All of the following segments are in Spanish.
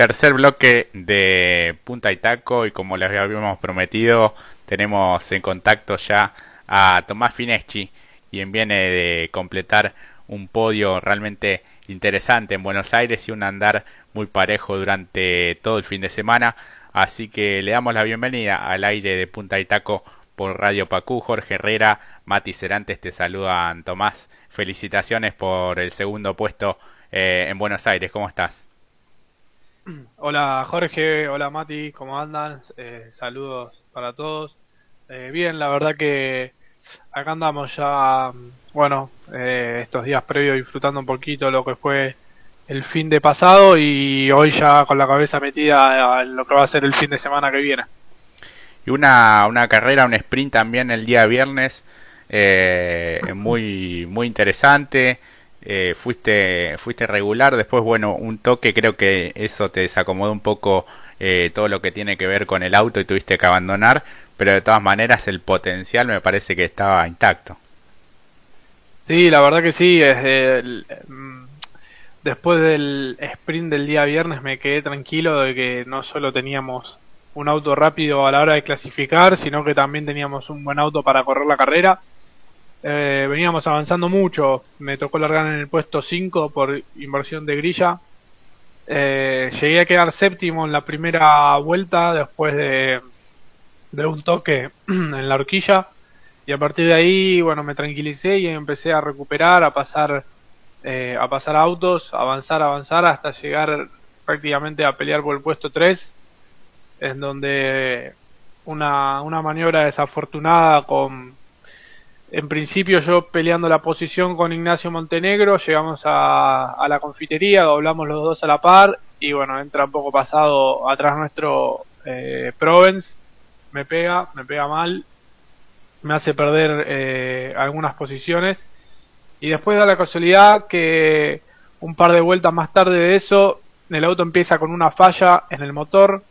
Tercer bloque de Punta y Taco y como les habíamos prometido, tenemos en contacto ya a Tomás Fineschi, quien viene de completar un podio realmente interesante en Buenos Aires y un andar muy parejo durante todo el fin de semana. Así que le damos la bienvenida al aire de Punta y Taco por Radio Pacú. Jorge Herrera, Mati Cerantes te saludan. Tomás, felicitaciones por el segundo puesto eh, en Buenos Aires. ¿Cómo estás? Hola Jorge, hola Mati, ¿cómo andan? Eh, saludos para todos. Eh, bien, la verdad que acá andamos ya, bueno, eh, estos días previos disfrutando un poquito lo que fue el fin de pasado y hoy ya con la cabeza metida en lo que va a ser el fin de semana que viene. Y una, una carrera, un sprint también el día viernes, muy, muy interesante eh, fuiste, fuiste regular, después bueno, un toque, creo que eso te desacomodó un poco eh, todo lo que tiene que ver con el auto y tuviste que abandonar, pero de todas maneras el potencial me parece que estaba intacto. Sí, la verdad que sí, es, mm, después del sprint del día viernes me quedé tranquilo de que no solo teníamos un auto rápido a la hora de clasificar, sino que también teníamos un buen auto para correr la carrera eh, veníamos avanzando mucho. Me tocó largar en el puesto 5 por inversión de grilla. Eh, llegué a quedar séptimo en la primera vuelta después de, de un toque en la horquilla. Y a partir de ahí, bueno, me tranquilicé y empecé a recuperar, a pasar, eh, a pasar autos, avanzar, avanzar hasta llegar prácticamente a pelear por el puesto 3, en donde una, una maniobra desafortunada con en principio yo peleando la posición con Ignacio Montenegro, llegamos a, la confitería, doblamos los dos a la par y bueno, entra un poco pasado atrás nuestro eh, Provence, me pega, me pega mal, me hace perder eh, algunas posiciones. Y después da la casualidad que un par de vueltas más tarde de eso el auto empieza con una falla en el motor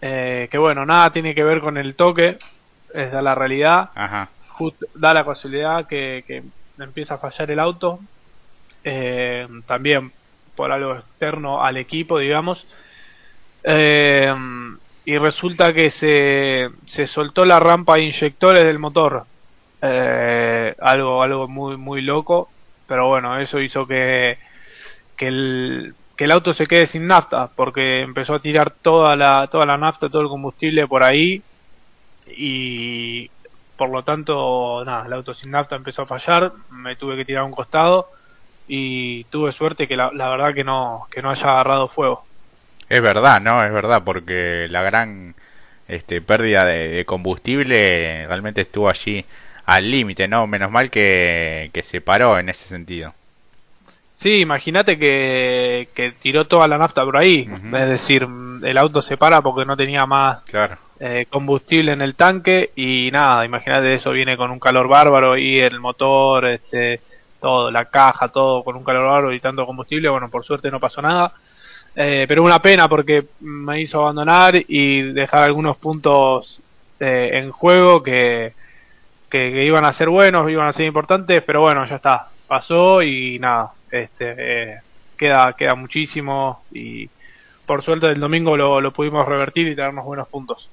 eh, que bueno, nada tiene que ver con el toque, esa es la realidad. Ajá da la casualidad que, que empieza a fallar el auto, eh, también por algo externo al equipo, digamos. Eh, y resulta que se, se soltó la rampa de inyectores del motor. Eh, algo, algo muy, muy loco. Pero bueno, eso hizo que, que, el, que el auto se quede sin nafta. Porque empezó a tirar toda la, toda la nafta, todo el combustible por ahí. Y, por lo tanto, nada, el auto sin nafta empezó a fallar, me tuve que tirar a un costado y tuve suerte que la, verdad que no, que no haya agarrado fuego. Es verdad, ¿no? Es verdad, porque la gran este, pérdida de, combustible realmente estuvo allí al límite, ¿no? Menos mal que, que se paró en ese sentido. Sí, imagínate que, que tiró toda la nafta por ahí. Es decir, el auto se para porque no tenía más claro. Eh, combustible en el tanque y nada, imagínate eso viene con un calor bárbaro y el motor, este, todo, la caja, todo con un calor bárbaro y tanto combustible, bueno, por suerte no pasó nada. Eh, pero una pena porque me hizo abandonar y dejar algunos puntos eh, en juego que, que, iban a ser buenos, iban a ser importantes, pero bueno, ya está, pasó y nada, este, queda, queda muchísimo y por suerte el domingo lo, lo pudimos revertir y tenernos buenos puntos.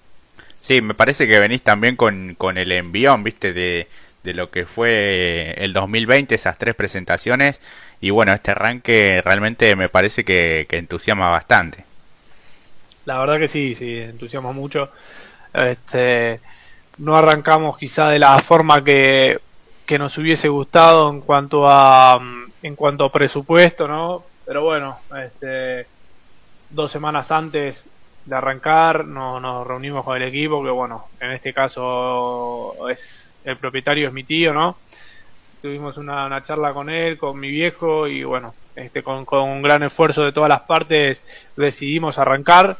Sí, me parece que venís también con, con el envión, viste, de, de lo que fue el 2020, esas tres presentaciones. Y bueno, este arranque realmente me parece que, que entusiasma bastante. La verdad que sí, sí, entusiasma mucho. Este, no arrancamos quizá de la forma que, que nos hubiese gustado en cuanto a en cuanto a presupuesto, ¿no? Pero bueno, este, dos semanas antes de arrancar, no, nos reunimos con el equipo, que bueno, en este caso es el propietario es mi tío, ¿no? Tuvimos una, una charla con él, con mi viejo y bueno, este, con, con un gran esfuerzo de todas las partes decidimos arrancar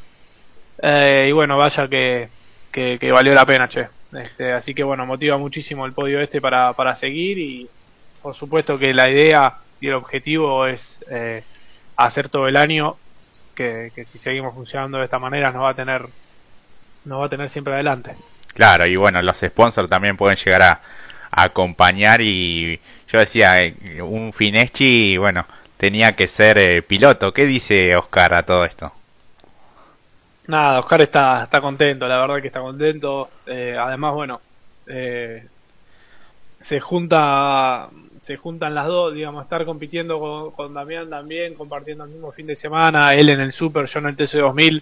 eh, y bueno, vaya que, que, valió la pena, che. Este, así que bueno, motiva muchísimo el podio este para, para seguir y por supuesto que la idea y el objetivo es eh, hacer todo el año que, si seguimos funcionando de esta manera nos va a tener nos va a tener siempre adelante. Claro, y bueno, los sponsors también pueden llegar a, acompañar y yo decía, eh, un Fineschi, bueno, tenía que ser eh, piloto. ¿Qué dice Oscar a todo esto? Nada, Oscar está, está contento, la verdad que está contento. Eh, además, bueno, eh, se junta se juntan las dos, digamos, estar compitiendo con, Damián también, compartiendo el mismo fin de semana, él en el Super, yo en el TC2000.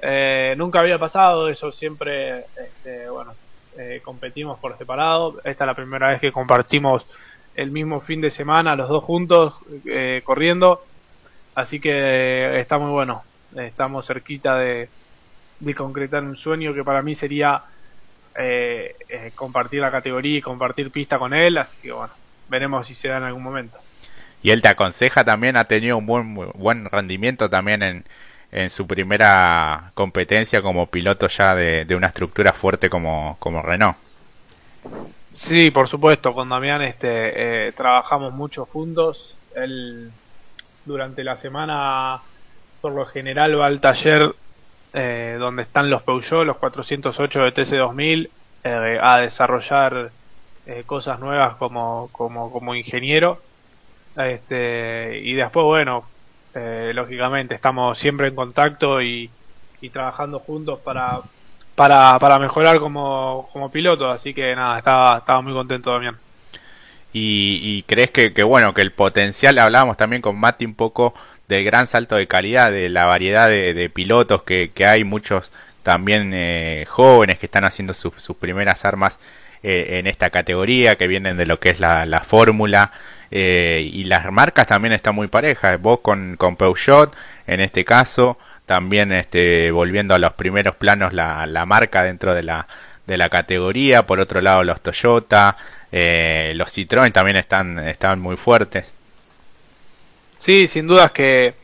Eh, nunca había pasado eso, siempre, este, bueno, eh, competimos por separado. Esta es la primera vez que compartimos el mismo fin de semana, los dos juntos, eh, corriendo. Así que está muy bueno. Estamos cerquita de, de concretar un sueño que para mí sería eh, eh, compartir la categoría y compartir pista con él, así que bueno, veremos si se da en algún momento. Y él te aconseja también, ha tenido un buen, buen rendimiento también en, en su primera competencia como piloto ya de, una estructura fuerte como, como Renault. Sí, por supuesto, con Damián este, eh, trabajamos mucho juntos. Él durante la semana, por lo general, va al taller eh, donde están los Peugeot, los 408 de TC2000, eh, a desarrollar eh, cosas nuevas como, como, como ingeniero. Este, y después, bueno, lógicamente estamos siempre en contacto y, y trabajando juntos para, para, para mejorar como, como piloto. Así que nada, estaba, estaba muy contento también. Y, y crees que, que, bueno, que el potencial, hablábamos también con Mati un poco del gran salto de calidad, de la variedad de, pilotos que, hay, muchos también eh, jóvenes que están haciendo sus primeras armas eh, en esta categoría, que vienen de lo que es la, fórmula. Eh, y las marcas también están muy parejas. Vos con, con Peugeot, en este caso, también este, volviendo a los primeros planos la, la marca dentro de la, de la categoría. Por otro lado, los Toyota, los Citroën también están, están muy fuertes. Sí, sin dudas que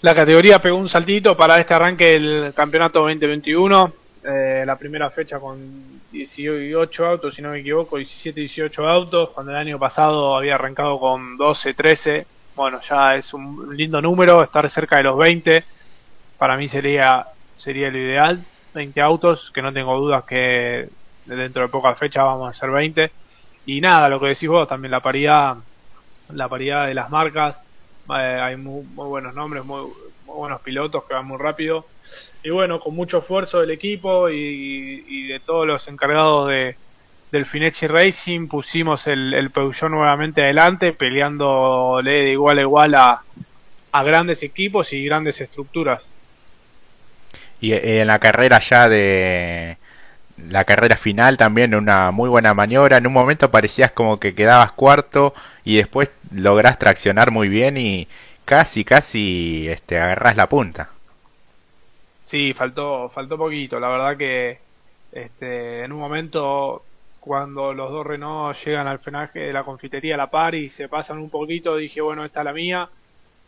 la categoría pegó un saltito para este arranque del campeonato 2021. Eh, la primera fecha con 18 autos, si no me equivoco, 17, 18 autos, cuando el año pasado había arrancado con 12, 13. Bueno, ya es un lindo número, estar cerca de los 20. Para mí sería, sería lo ideal. 20 autos, que no tengo dudas que dentro de pocas fechas vamos a ser 20. Y nada, lo que decís vos, también la paridad, la paridad de las marcas, eh, hay muy, buenos nombres, muy, buenos pilotos que van muy rápido. Y bueno, con mucho esfuerzo del equipo y, de todos los encargados de, del Finechi Racing, pusimos el, el Peugeot nuevamente adelante, peleándole de igual a igual a, a grandes equipos y grandes estructuras. Y eh, en la carrera ya de, la carrera final también una muy buena maniobra. En un momento parecías como que quedabas cuarto y después logras traccionar muy bien y casi, casi este, agarras la punta. Sí, faltó, faltó poquito. La verdad que este, en un momento cuando los dos Renault llegan al frenaje de la confitería a la par y se pasan un poquito, dije, bueno, esta es la mía.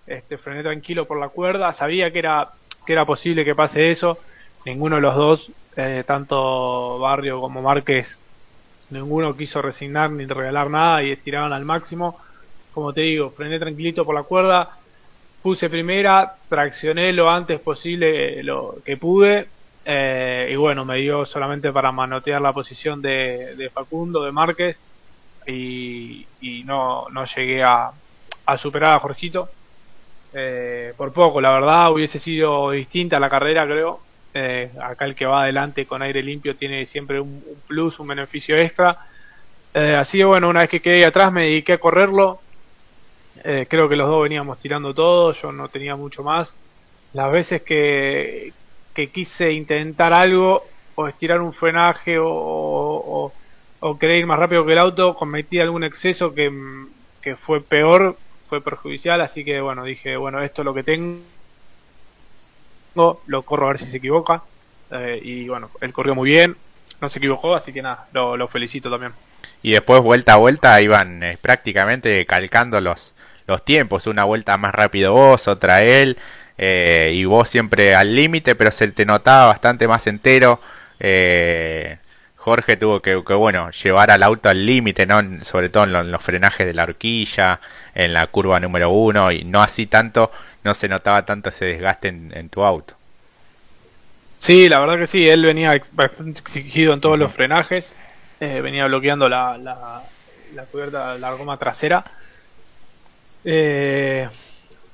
Este, frené tranquilo por la cuerda. Sabía que era, que era posible que pase eso. Ninguno de los dos eh, tanto Barrio como Márquez, ninguno quiso resignar ni regalar nada y estiraban al máximo. Como te digo, frené tranquilito por la cuerda, puse primera, traccioné lo antes posible lo que pude eh, y bueno, me dio solamente para manotear la posición de, Facundo, de Márquez y, no, no llegué a, a superar a Jorgito. Eh, por poco, la verdad, hubiese sido distinta la carrera, creo. Eh, acá el que va adelante con aire limpio tiene siempre un, plus, un beneficio extra. Eh, así que bueno, una vez que quedé atrás me dediqué a correrlo. Eh, creo que los dos veníamos tirando todo, yo no tenía mucho más. Las veces que, que quise intentar algo, o estirar un frenaje, o, o, querer ir más rápido que el auto, cometí algún exceso que, que fue peor, fue perjudicial. Así que bueno, dije, bueno, esto es lo que tengo lo corro a ver si se equivoca. Eh, y bueno, él corrió muy bien, no se equivocó, así que nada, lo, felicito también. Y después vuelta a vuelta iban eh, prácticamente calcando los, los tiempos, una vuelta más rápido vos, otra él, eh, y vos siempre al límite, pero se te notaba bastante más entero. Jorge tuvo que, bueno, llevar al auto al límite, ¿no? sobre todo en, los frenajes de la horquilla, en la curva número uno, y no así tanto no se notaba tanto ese desgaste en, tu auto. Sí, la verdad que sí, él venía bastante exigido en todos los frenajes, eh, venía bloqueando la, la, la, cubierta, la goma trasera, eh,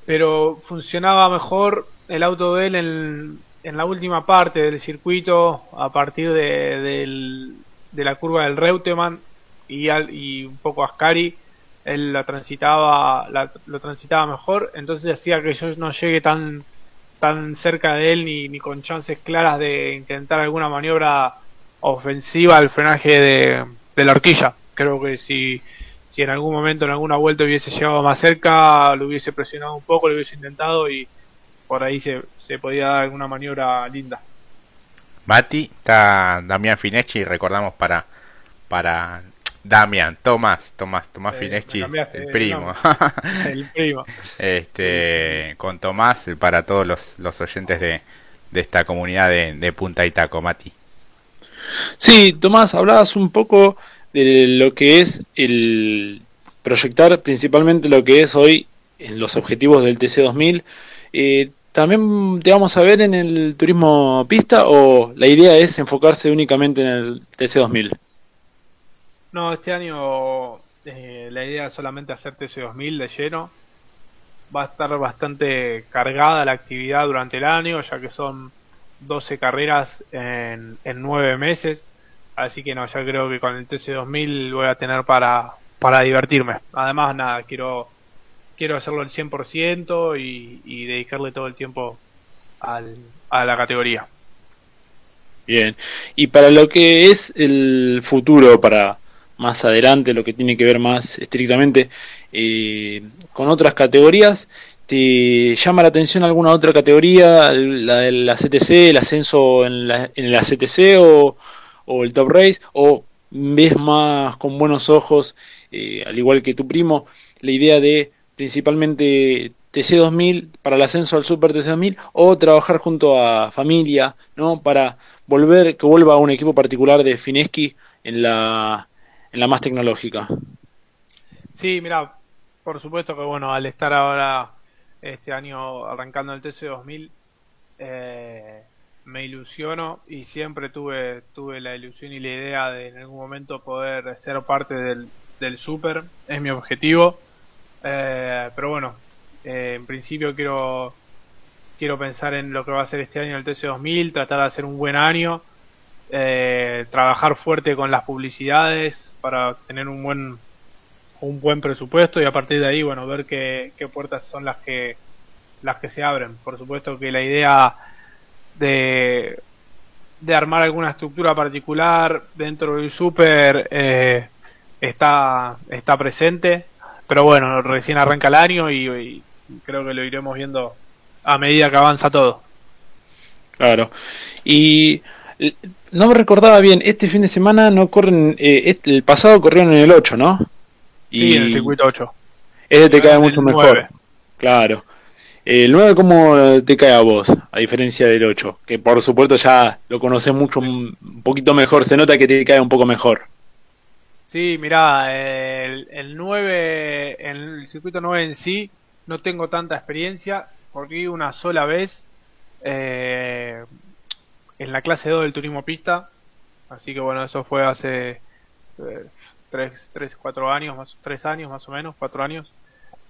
pero funcionaba mejor el auto de él en, en la última parte del circuito, a partir de, la curva del Reutemann y, y un poco Ascari, él la transitaba, lo transitaba mejor, entonces hacía que yo no llegue tan, tan cerca de él ni, ni con chances claras de intentar alguna maniobra ofensiva al frenaje de, de la horquilla. Creo que si, si en algún momento, en alguna vuelta hubiese llegado más cerca, lo hubiese presionado un poco, lo hubiese intentado y por ahí se, se podía dar alguna maniobra linda. Mati, está Damián Fineschi, recordamos para para Damián, Tomás, Tomás, Tomás eh, el primo. el primo. este, con Tomás para todos los, los oyentes de, de esta comunidad de, de Punta Itaco, Mati. Sí, Tomás, hablabas un poco de lo que es el proyectar principalmente lo que es hoy en los objetivos del TC2000. Eh, ¿También te vamos a ver en el turismo pista o la idea es enfocarse únicamente en el TC2000? No, este año eh, la idea es solamente hacer TC2000 de lleno. Va a estar bastante cargada la actividad durante el año, ya que son 12 carreras en, en 9 meses. Así que no, ya creo que con el TC2000 voy a tener para, para divertirme. Además, nada, quiero, quiero hacerlo al 100% y, y dedicarle todo el tiempo al, a la categoría. Bien, y para lo que es el futuro, para más adelante, lo que tiene que ver más estrictamente eh, con otras categorías. ¿Te llama la atención alguna otra categoría, la de la el ascenso en la, en la CTC o, o, el Top Race? ¿O ves más con buenos ojos, eh, al igual que tu primo, la idea de principalmente TC2000 para el ascenso al Super TC2000 o trabajar junto a familia, ¿no? Para volver, que vuelva a un equipo particular de Fineski en la en la más tecnológica. Sí, mira, por supuesto que bueno, al estar ahora este año arrancando el TC2000, eh, me ilusiono y siempre tuve tuve la ilusión y la idea de en algún momento poder ser parte del, del Super, es mi objetivo. Eh, pero bueno, eh, en principio quiero quiero pensar en lo que va a ser este año el TC2000, tratar de hacer un buen año eh, trabajar fuerte con las publicidades para tener un buen un buen presupuesto y a partir de ahí bueno ver qué, qué puertas son las que las que se abren por supuesto que la idea de de armar alguna estructura particular dentro del super eh, está está presente pero bueno recién arranca el año y, y creo que lo iremos viendo a medida que avanza todo claro y no me recordaba bien, este fin de semana no corren, eh, el pasado corrieron en el 8, ¿no? Y sí, en el circuito 8. Ese te cae mucho mejor. Claro. El 9, ¿cómo te cae a vos? A diferencia del 8, que por supuesto ya lo conoces mucho, un poquito mejor, se nota que te cae un poco mejor. Sí, mirá, el, el 9, en el circuito 9 en sí, no tengo tanta experiencia, porque una sola vez, eh, en la clase 2 del turismo pista. Así que bueno, eso fue hace 3, 3, 4 años, más, 3 años más o menos, 4 años.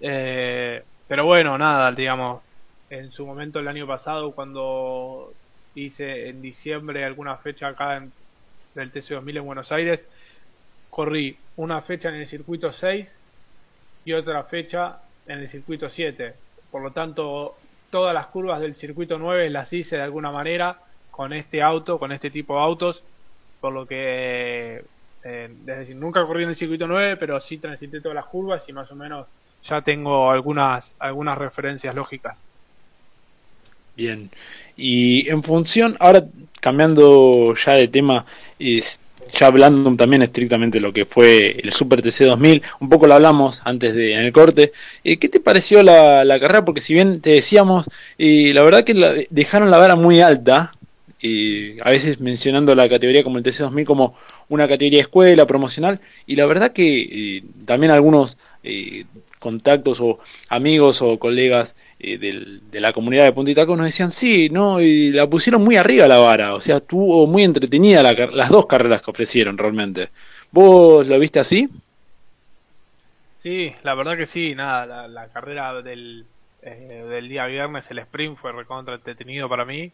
Eh, pero bueno, nada, digamos, en su momento el año pasado cuando hice en diciembre alguna fecha acá en, del TC2000 en Buenos Aires, corrí una fecha en el circuito 6 y otra fecha en el circuito 7. Por lo tanto, todas las curvas del circuito 9 las hice de alguna manera con este auto, con este tipo de autos, por lo que, eh, es decir, nunca corrí en el circuito 9, pero sí transité todas las curvas y más o menos ya tengo algunas, algunas referencias lógicas. Bien, y en función, ahora cambiando ya de tema, ya hablando también estrictamente lo que fue el Super TC 2000, un poco lo hablamos antes de en el corte. Eh, ¿Qué te pareció la, carrera? Porque si bien te decíamos, y la verdad que la, dejaron la vara muy alta y a veces mencionando la categoría como el TC2000 como una categoría escuela, promocional, y la verdad que eh, también algunos eh, contactos o amigos o colegas eh, de la comunidad de Puntitaco nos decían, sí, no, y la pusieron muy arriba la vara, o sea, estuvo muy entretenida las dos carreras que ofrecieron realmente. ¿Vos lo viste así? Sí, la verdad que sí, nada, la, carrera del, del día viernes, el sprint fue recontra entretenido para mí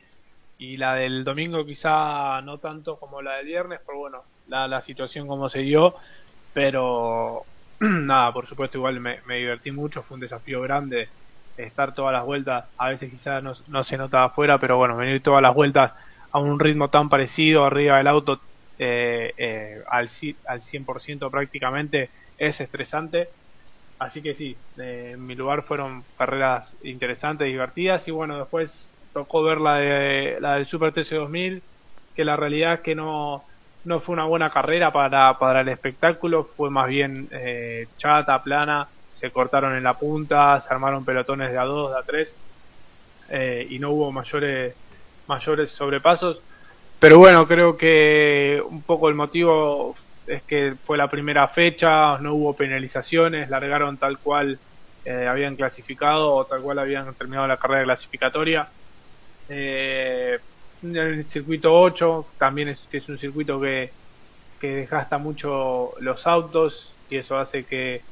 y la del domingo quizá no tanto como la del viernes, pero bueno, la, la situación como se dio, pero nada, por supuesto igual me, divertí mucho, fue un desafío grande estar todas las vueltas, a veces quizás no, se notaba afuera, pero bueno, venir todas las vueltas a un ritmo tan parecido arriba del auto eh, eh, al, al 100% prácticamente es estresante. Así que sí, en mi lugar fueron carreras interesantes, divertidas y bueno, después tocó ver la, de, la del Super TC 2000, que la realidad es que no, no fue una buena carrera para, para el espectáculo, fue más bien eh, chata, plana, se cortaron en la punta, se armaron pelotones de A2, de A3 eh, y no hubo mayores, mayores sobrepasos. Pero bueno, creo que un poco el motivo es que fue la primera fecha, no hubo penalizaciones, largaron tal cual eh, habían clasificado o tal cual habían terminado la carrera clasificatoria. Eh, el circuito 8 también es, que es un circuito que, que desgasta mucho los autos y eso hace que,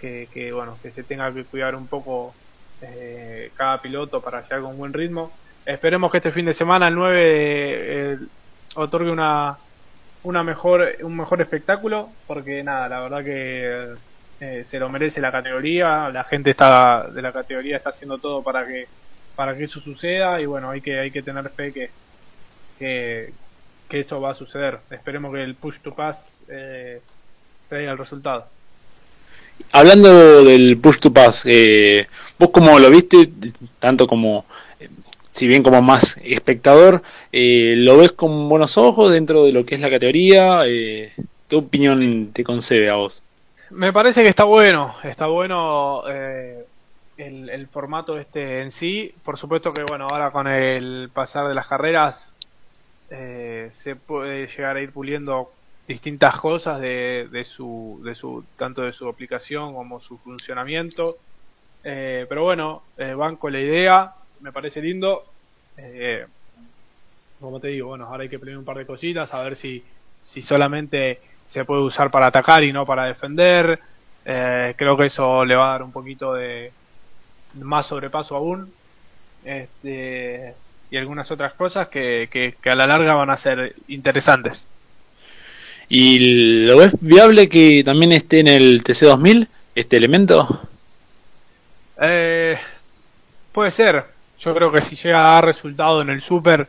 que, que bueno que se tenga que cuidar un poco eh, cada piloto para llegar con buen ritmo. Esperemos que este fin de semana el 9 eh, otorgue una una mejor un mejor espectáculo porque nada la verdad que eh, se lo merece la categoría la gente está de la categoría está haciendo todo para que para que eso suceda y bueno hay que hay que tener fe que que, que esto va a suceder esperemos que el push to pass eh, traiga el resultado hablando del push to pass eh, vos como lo viste tanto como si bien como más espectador, eh, ¿lo ves con buenos ojos dentro de lo que es la categoría? Eh, ¿Qué opinión te concede a vos? Me parece que está bueno, está bueno eh, el, formato este en sí. Por supuesto que bueno, ahora con el pasar de las carreras eh, se puede llegar a ir puliendo distintas cosas de, de, su, de su, tanto de su aplicación como su funcionamiento. Eh, pero bueno, eh, banco la idea, me parece lindo. Eh, como te digo, bueno, ahora hay que poner un par de cositas, a ver si, si solamente se puede usar para atacar y no para defender. Eh, creo que eso le va a dar un poquito de más sobrepaso aún. Este, y algunas otras cosas que, que, que a la larga van a ser interesantes. ¿Y lo ves viable que también esté en el TC2000 este elemento? Eh, puede ser, yo creo que si llega a dar resultado en el Super,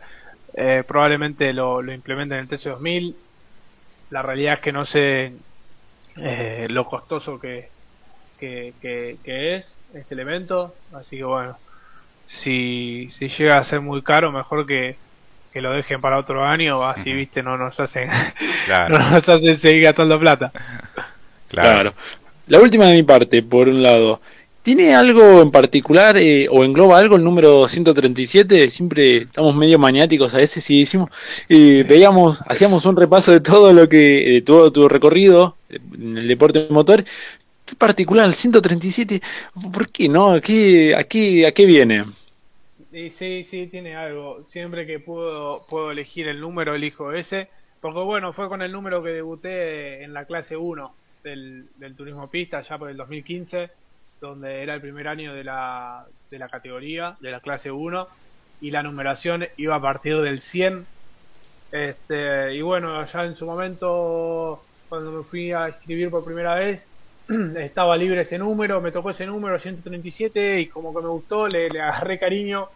eh, probablemente lo, lo implementen en el TC2000. La realidad es que no sé eh, lo costoso que, que, que, que, es este elemento. Así que bueno, si, si llega a ser muy caro, mejor que, que lo dejen para otro año. Así, uh -huh. viste, no nos hacen, claro. no nos hacen seguir gastando plata. Claro. claro. La última de mi parte, por un lado. ¿Tiene algo en particular eh, o engloba algo el número 137? Siempre estamos medio maniáticos a veces y decimos, eh, veíamos, hacíamos un repaso de todo lo que, eh, todo tu recorrido en el deporte motor. ¿Qué particular el 137? ¿Por qué no? ¿A qué, a qué, viene? Sí, sí, tiene algo. Siempre que puedo, puedo elegir el número, elijo ese. Porque bueno, fue con el número que debuté en la clase 1 del, del turismo pista, ya por el 2015 donde era el primer año de la, de la categoría, de la clase 1, y la numeración iba a partir del 100. Este, y bueno, ya en su momento, cuando me fui a escribir por primera vez, estaba libre ese número, me tocó ese número 137 y como que me gustó, le, le agarré cariño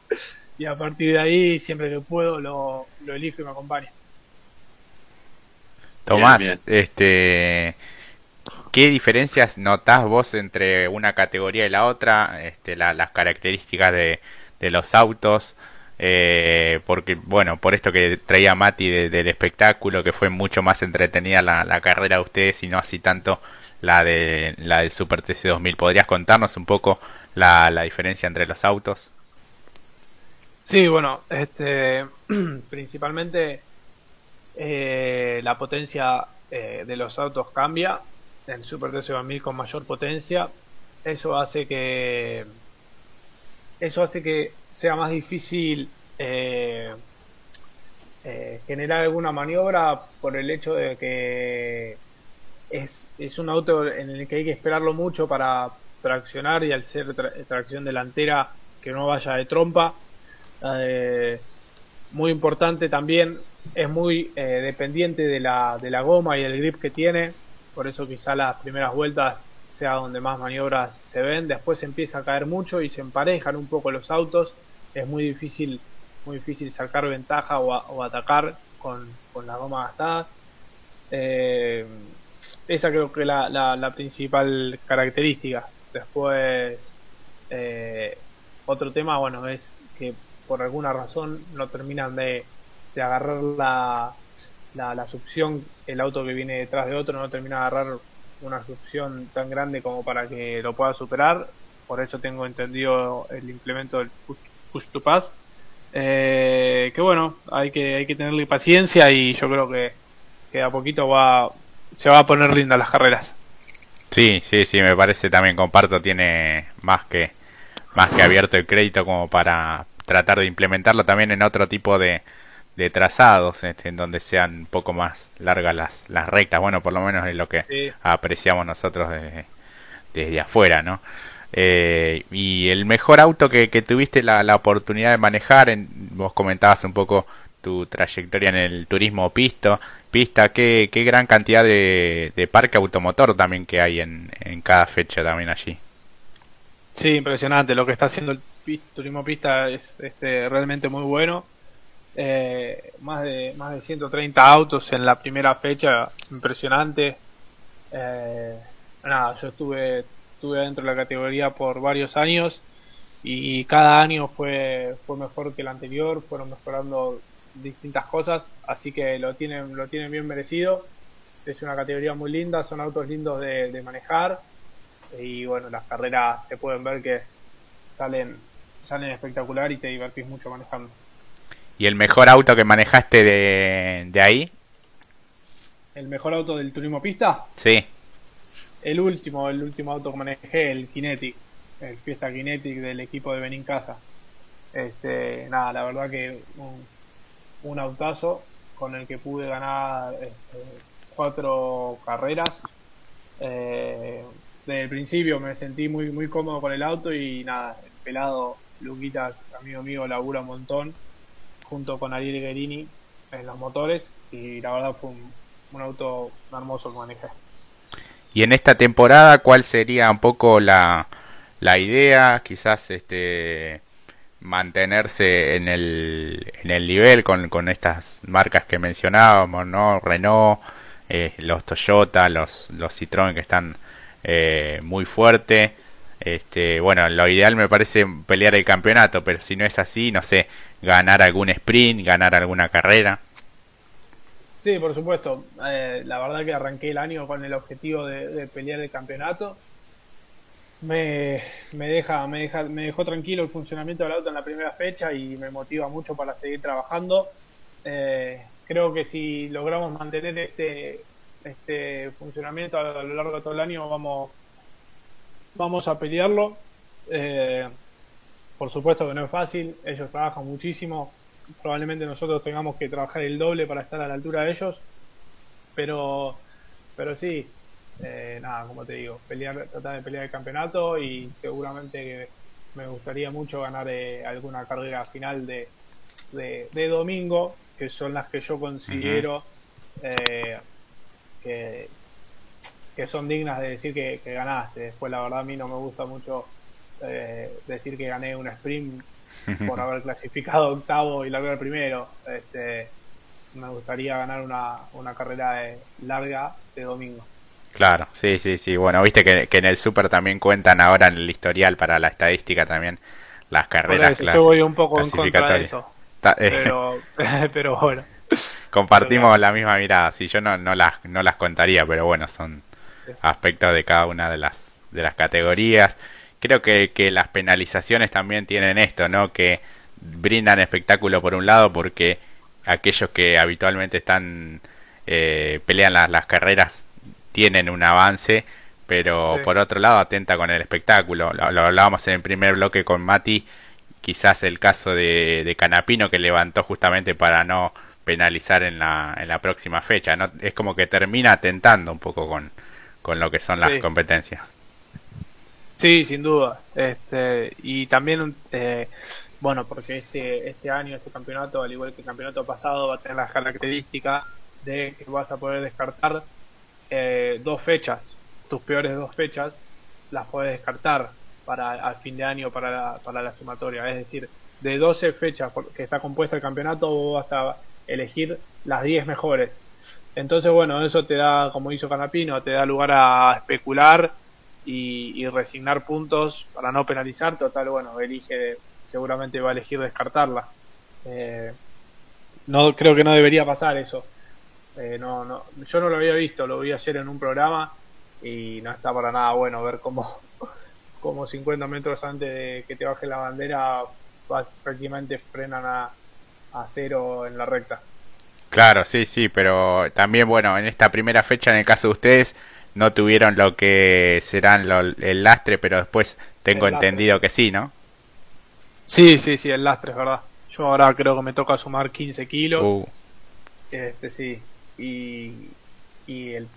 y a partir de ahí, siempre que puedo, lo, lo elijo y me acompaña. Tomás, bien, bien. este ¿Qué diferencias notás vos entre una categoría y la otra? Este, la, las características de, de los autos. Eh, porque, bueno, por esto que traía Mati de, del espectáculo, que fue mucho más entretenida la, la, carrera de ustedes y no así tanto la de la del Super TC 2000. ¿Podrías contarnos un poco la, la diferencia entre los autos? Sí, bueno, este, principalmente eh, la potencia eh, de los autos cambia el Super TC 2000 con mayor potencia, eso hace que eso hace que sea más difícil eh, eh, generar alguna maniobra por el hecho de que es, es un auto en el que hay que esperarlo mucho para traccionar y al ser tra tracción delantera que no vaya de trompa. Muy importante también, es muy eh, dependiente de la, de la goma y el grip que tiene, por eso quizá las primeras vueltas sea donde más maniobras se ven, después empieza a caer mucho y se emparejan un poco los autos, es muy difícil, muy difícil sacar ventaja o, atacar con, con, la goma gastada. Eh, esa creo que es la, la, principal característica. Después, eh, otro tema, bueno, es que por alguna razón no terminan de, de agarrar la, la, la, succión, el auto que viene detrás de otro no termina de agarrar una succión tan grande como para que lo pueda superar. Por eso tengo entendido el implemento del push, to pass. Eh, que bueno, hay que, hay que tenerle paciencia y yo creo que a poquito va, se va a poner linda las carreras. Sí, sí, sí, me parece también comparto, tiene más que más que abierto el crédito como para tratar de implementarlo también en otro tipo de, de trazados este, en donde sean un poco más largas las, las rectas, bueno, por lo menos es lo que apreciamos nosotros desde, desde afuera, ¿no? Eh, y el mejor auto que, que tuviste la, la, oportunidad de manejar, en, vos comentabas un poco tu trayectoria en el turismo pisto, pista, qué, qué gran cantidad de, de parque automotor también que hay en, en cada fecha también allí. Sí, impresionante, lo que está haciendo el turismo pista es este, realmente muy bueno eh, más de más de 130 autos en la primera fecha, impresionante. Eh, nada, yo estuve estuve dentro de la categoría por varios años y cada año fue fue mejor que el anterior, fueron mejorando distintas cosas, así que lo tienen lo tienen bien merecido. Es una categoría muy linda, son autos lindos de, de manejar y bueno, las carreras se pueden ver que salen salen espectacular y te divertís mucho manejando. ¿Y el mejor auto que manejaste de, de ahí? ¿El mejor auto del turismo pista? Sí. El último, el último auto que manejé, el Kinetic, el Fiesta Kinetic del equipo de Benin Casa. Este, nada, la verdad que un, un autazo con el que pude ganar este, cuatro carreras. Eh, desde el principio me sentí muy muy cómodo con el auto y nada, el pelado Luquitas, amigo mío, labura un montón junto con Ariel Guerini en los motores y la verdad fue un, auto hermoso que manejé. Y en esta temporada, ¿cuál sería un poco la, la idea? Quizás este mantenerse en el, en el nivel con, con estas marcas que mencionábamos, ¿no? Renault, eh, los Toyota, los, los Citroën que están eh, muy fuertes. Este, bueno, lo ideal me parece pelear el campeonato, pero si no es así, no sé, ganar algún sprint, ganar alguna carrera. Sí, por supuesto. Eh, la verdad que arranqué el año con el objetivo de, pelear el campeonato. Me, me, deja, me, deja, me dejó tranquilo el funcionamiento del auto en la primera fecha y me motiva mucho para seguir trabajando. Eh, creo que si logramos mantener este, este funcionamiento a lo largo de todo el año, vamos, vamos a pelearlo. Eh, por supuesto que no es fácil, ellos trabajan muchísimo, probablemente nosotros tengamos que trabajar el doble para estar a la altura de ellos, pero, pero sí, eh, nada, como te digo, pelear, tratar de pelear el campeonato y seguramente me gustaría mucho ganar eh, alguna carrera final de, de, domingo, que son las que yo considero eh, que, que son dignas de decir que, que ganaste. Después, la verdad, a mí no me gusta mucho eh, decir que gané un sprint por haber clasificado octavo y largar primero. Este, me gustaría ganar una, una carrera larga de domingo. Claro, sí, sí, sí. Bueno, viste que, en el Super también cuentan ahora en el historial para la estadística también las carreras. yo voy un poco en contra de eso. Eh, pero, bueno. Compartimos la misma mirada. Sí, yo no, no, las, no las contaría, pero bueno, son aspectos de cada una de las, de las categorías creo que, que las penalizaciones también tienen esto, ¿no? Que brindan espectáculo por un lado porque aquellos que habitualmente están eh, pelean las, las carreras tienen un avance, pero por otro lado atenta con el espectáculo. Lo, hablábamos en el primer bloque con Mati, quizás el caso de, de, Canapino que levantó justamente para no penalizar en la, en la próxima fecha. ¿no? Es como que termina atentando un poco con, con lo que son las competencias. Sí, sin duda. Este, y también eh, bueno, porque este, este año, este campeonato, al igual que el campeonato pasado, va a tener la característica de que vas a poder descartar eh, dos fechas, tus peores dos fechas, las puedes descartar para al fin de año para la, para la sumatoria. Es decir, de 12 fechas que está compuesta el campeonato, vos vas a elegir las 10 mejores. Entonces, bueno, eso te da, como hizo Canapino, te da lugar a especular y, resignar puntos para no penalizar. Total, bueno, elige, seguramente va a elegir descartarla. Eh, no creo que no debería pasar eso. Eh, no, no, yo no lo había visto, lo vi ayer en un programa y no está para nada bueno ver cómo, como 50 metros antes de que te baje la bandera prácticamente frenan a, a cero en la recta. Claro, sí, sí, pero también, bueno, en esta primera fecha, en el caso de ustedes, no tuvieron lo que serán el lastre, pero después tengo entendido que sí, ¿no? Sí, sí, sí, el lastre es verdad. Yo ahora creo que me toca sumar 15 kilos. Uh. Este sí, y, y el,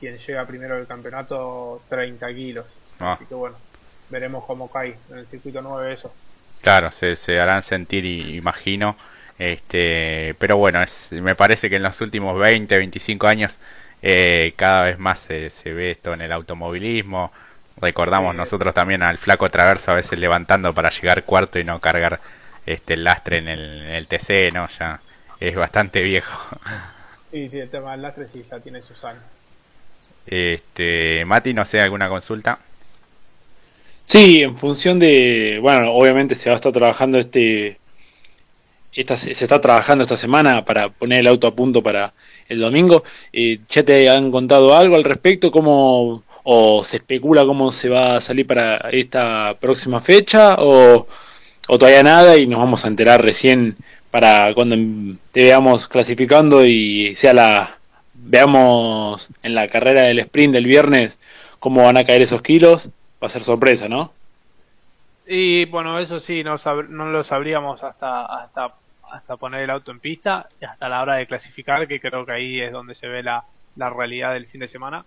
quien llega primero del campeonato 30 kilos. Ah. Así que bueno, veremos cómo cae en el circuito 9 eso. Claro, se, se harán sentir, imagino. Este, pero bueno, es, me parece que en los últimos 20, 25 años eh, cada vez más se, se, ve esto en el automovilismo. Recordamos nosotros también al flaco traverso a veces levantando para llegar cuarto y no cargar este el lastre en el, en el TC, ¿no? Ya es bastante viejo. Sí, sí, el tema del lastre sí, ya tiene sus años. Este, Mati, no sé, ¿alguna consulta? Sí, en función de, bueno, obviamente se va a estar trabajando este, esta, se está trabajando esta semana para poner el auto a punto para el domingo. Eh, ¿Ya te han contado algo al respecto? ¿Cómo, o se especula cómo se va a salir para esta próxima fecha? ¿O, o todavía nada y nos vamos a enterar recién para cuando te veamos clasificando y sea la veamos en la carrera del sprint del viernes cómo van a caer esos kilos, va a ser sorpresa, ¿no? Y bueno, eso sí, no, no lo sabríamos hasta, hasta, hasta poner el auto en pista y hasta la hora de clasificar, que creo que ahí es donde se ve la, la realidad del fin de semana.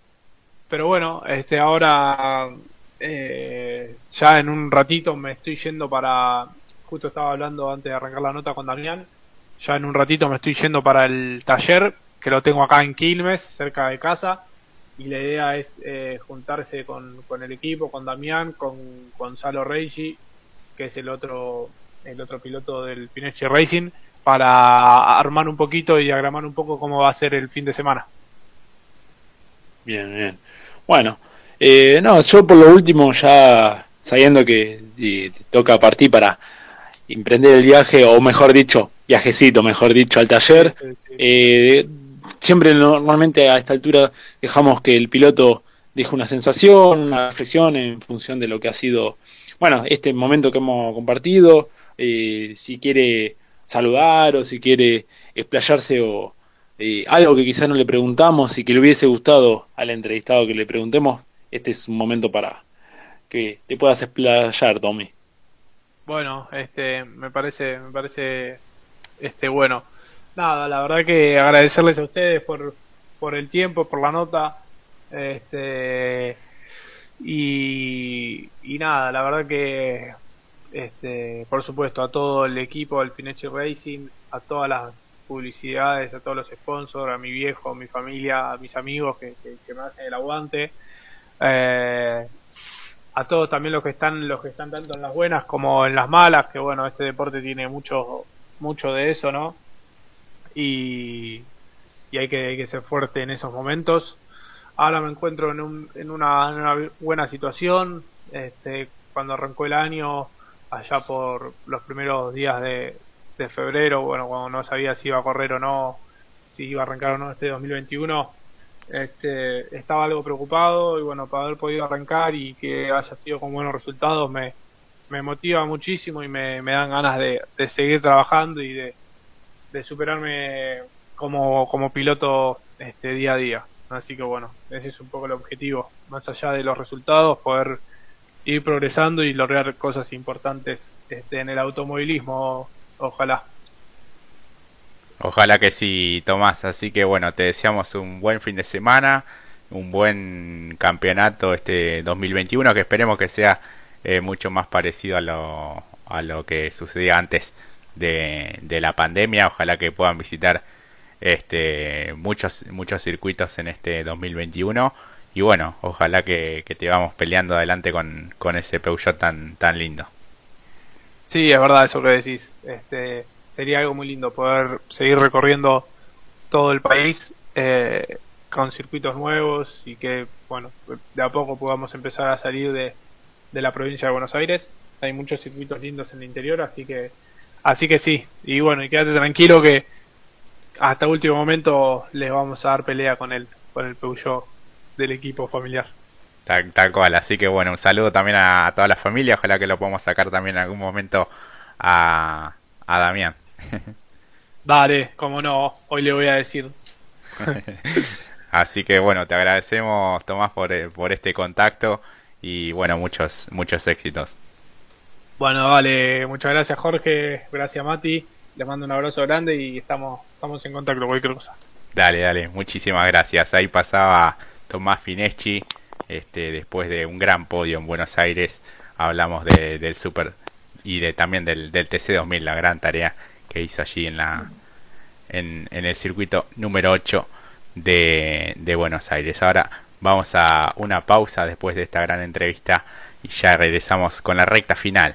Pero bueno, este ahora eh, ya en un ratito me estoy yendo para justo estaba hablando antes de arrancar la nota con Damián, ya en un ratito me estoy yendo para el taller, que lo tengo acá en Quilmes, cerca de casa, y la idea es eh, juntarse con, con, el equipo, con Damián, con Gonzalo Reigi, que es el otro, el otro piloto del Pinechi Racing, para armar un poquito y diagramar un poco cómo va a ser el fin de semana. Bien, bien. Bueno, eh, no, yo por lo último ya sabiendo que toca partir para emprender el viaje, o mejor dicho, viajecito, mejor dicho, al taller. Eh, siempre normalmente a esta altura dejamos que el piloto deje una sensación, una reflexión en función de lo que ha sido, bueno, este momento que hemos compartido, eh, si quiere saludar o si quiere explayarse o eh, algo que quizás no le preguntamos y que le hubiese gustado al entrevistado que le preguntemos, este es un momento para que te puedas explayar, Tommy. Bueno, este, me parece, me parece, este, bueno. Nada, la verdad que agradecerles a ustedes por, por el tiempo, por la nota, este, y, y nada, la verdad que, este, por supuesto, a todo el equipo del Fineche Racing, a todas las publicidades, a todos los sponsors, a mi viejo, a mi familia, a mis amigos que, que me hacen el aguante. Eh, a todos también los que están los que están tanto en las buenas como en las malas que bueno este deporte tiene mucho mucho de eso no y, y hay que hay que ser fuerte en esos momentos. Ahora me encuentro en, un, en, una, en una buena situación. Este cuando arrancó el año allá por los primeros días de, de febrero bueno cuando no sabía si iba a correr o no si iba a arrancar o no este 2021 este, estaba algo preocupado y bueno, para haber podido arrancar y que haya sido con buenos resultados me, me motiva muchísimo y me, me dan ganas de, de, seguir trabajando y de, de superarme como, como piloto este día a día. Así que bueno, ese es un poco el objetivo, más allá de los resultados, poder ir progresando y lograr cosas importantes este, en el automovilismo, ojalá. Ojalá que sí, Tomás. Así que bueno, te deseamos un buen fin de semana, un buen campeonato este 2021, que esperemos que sea eh, mucho más parecido a lo, a lo que sucedía antes de, de la pandemia. Ojalá que puedan visitar este muchos muchos circuitos en este 2021 y bueno, ojalá que, que te vamos peleando adelante con, con ese Peugeot tan tan lindo. Sí, es verdad eso que decís. Este, sería algo muy lindo poder seguir recorriendo todo el país eh, con circuitos nuevos y que, bueno, de a poco podamos empezar a salir de, de la provincia de Buenos Aires. Hay muchos circuitos lindos en el interior, así que, así que sí. Y bueno, y quédate tranquilo que hasta último momento les vamos a dar pelea con el, con el Peugeot del equipo familiar. Tal, cual, así que bueno, un saludo también a, toda la familia, ojalá que lo podamos sacar también en algún momento a, a Damián. Dale, como no, hoy le voy a decir. así que bueno, te agradecemos Tomás por, eh, por este contacto y bueno, muchos, muchos éxitos. Bueno, vale, muchas gracias Jorge, gracias Mati, les mando un abrazo grande y estamos, estamos en contacto, cualquier cosa. Dale, dale, muchísimas gracias. Ahí pasaba Tomás Fineschi, este, después de un gran podio en Buenos Aires, hablamos de, del Super y de también del, del TC2000, la gran tarea que hizo allí en la en, en el circuito número 8 de, de Buenos Aires. Ahora vamos a una pausa después de esta gran entrevista y ya regresamos con la recta final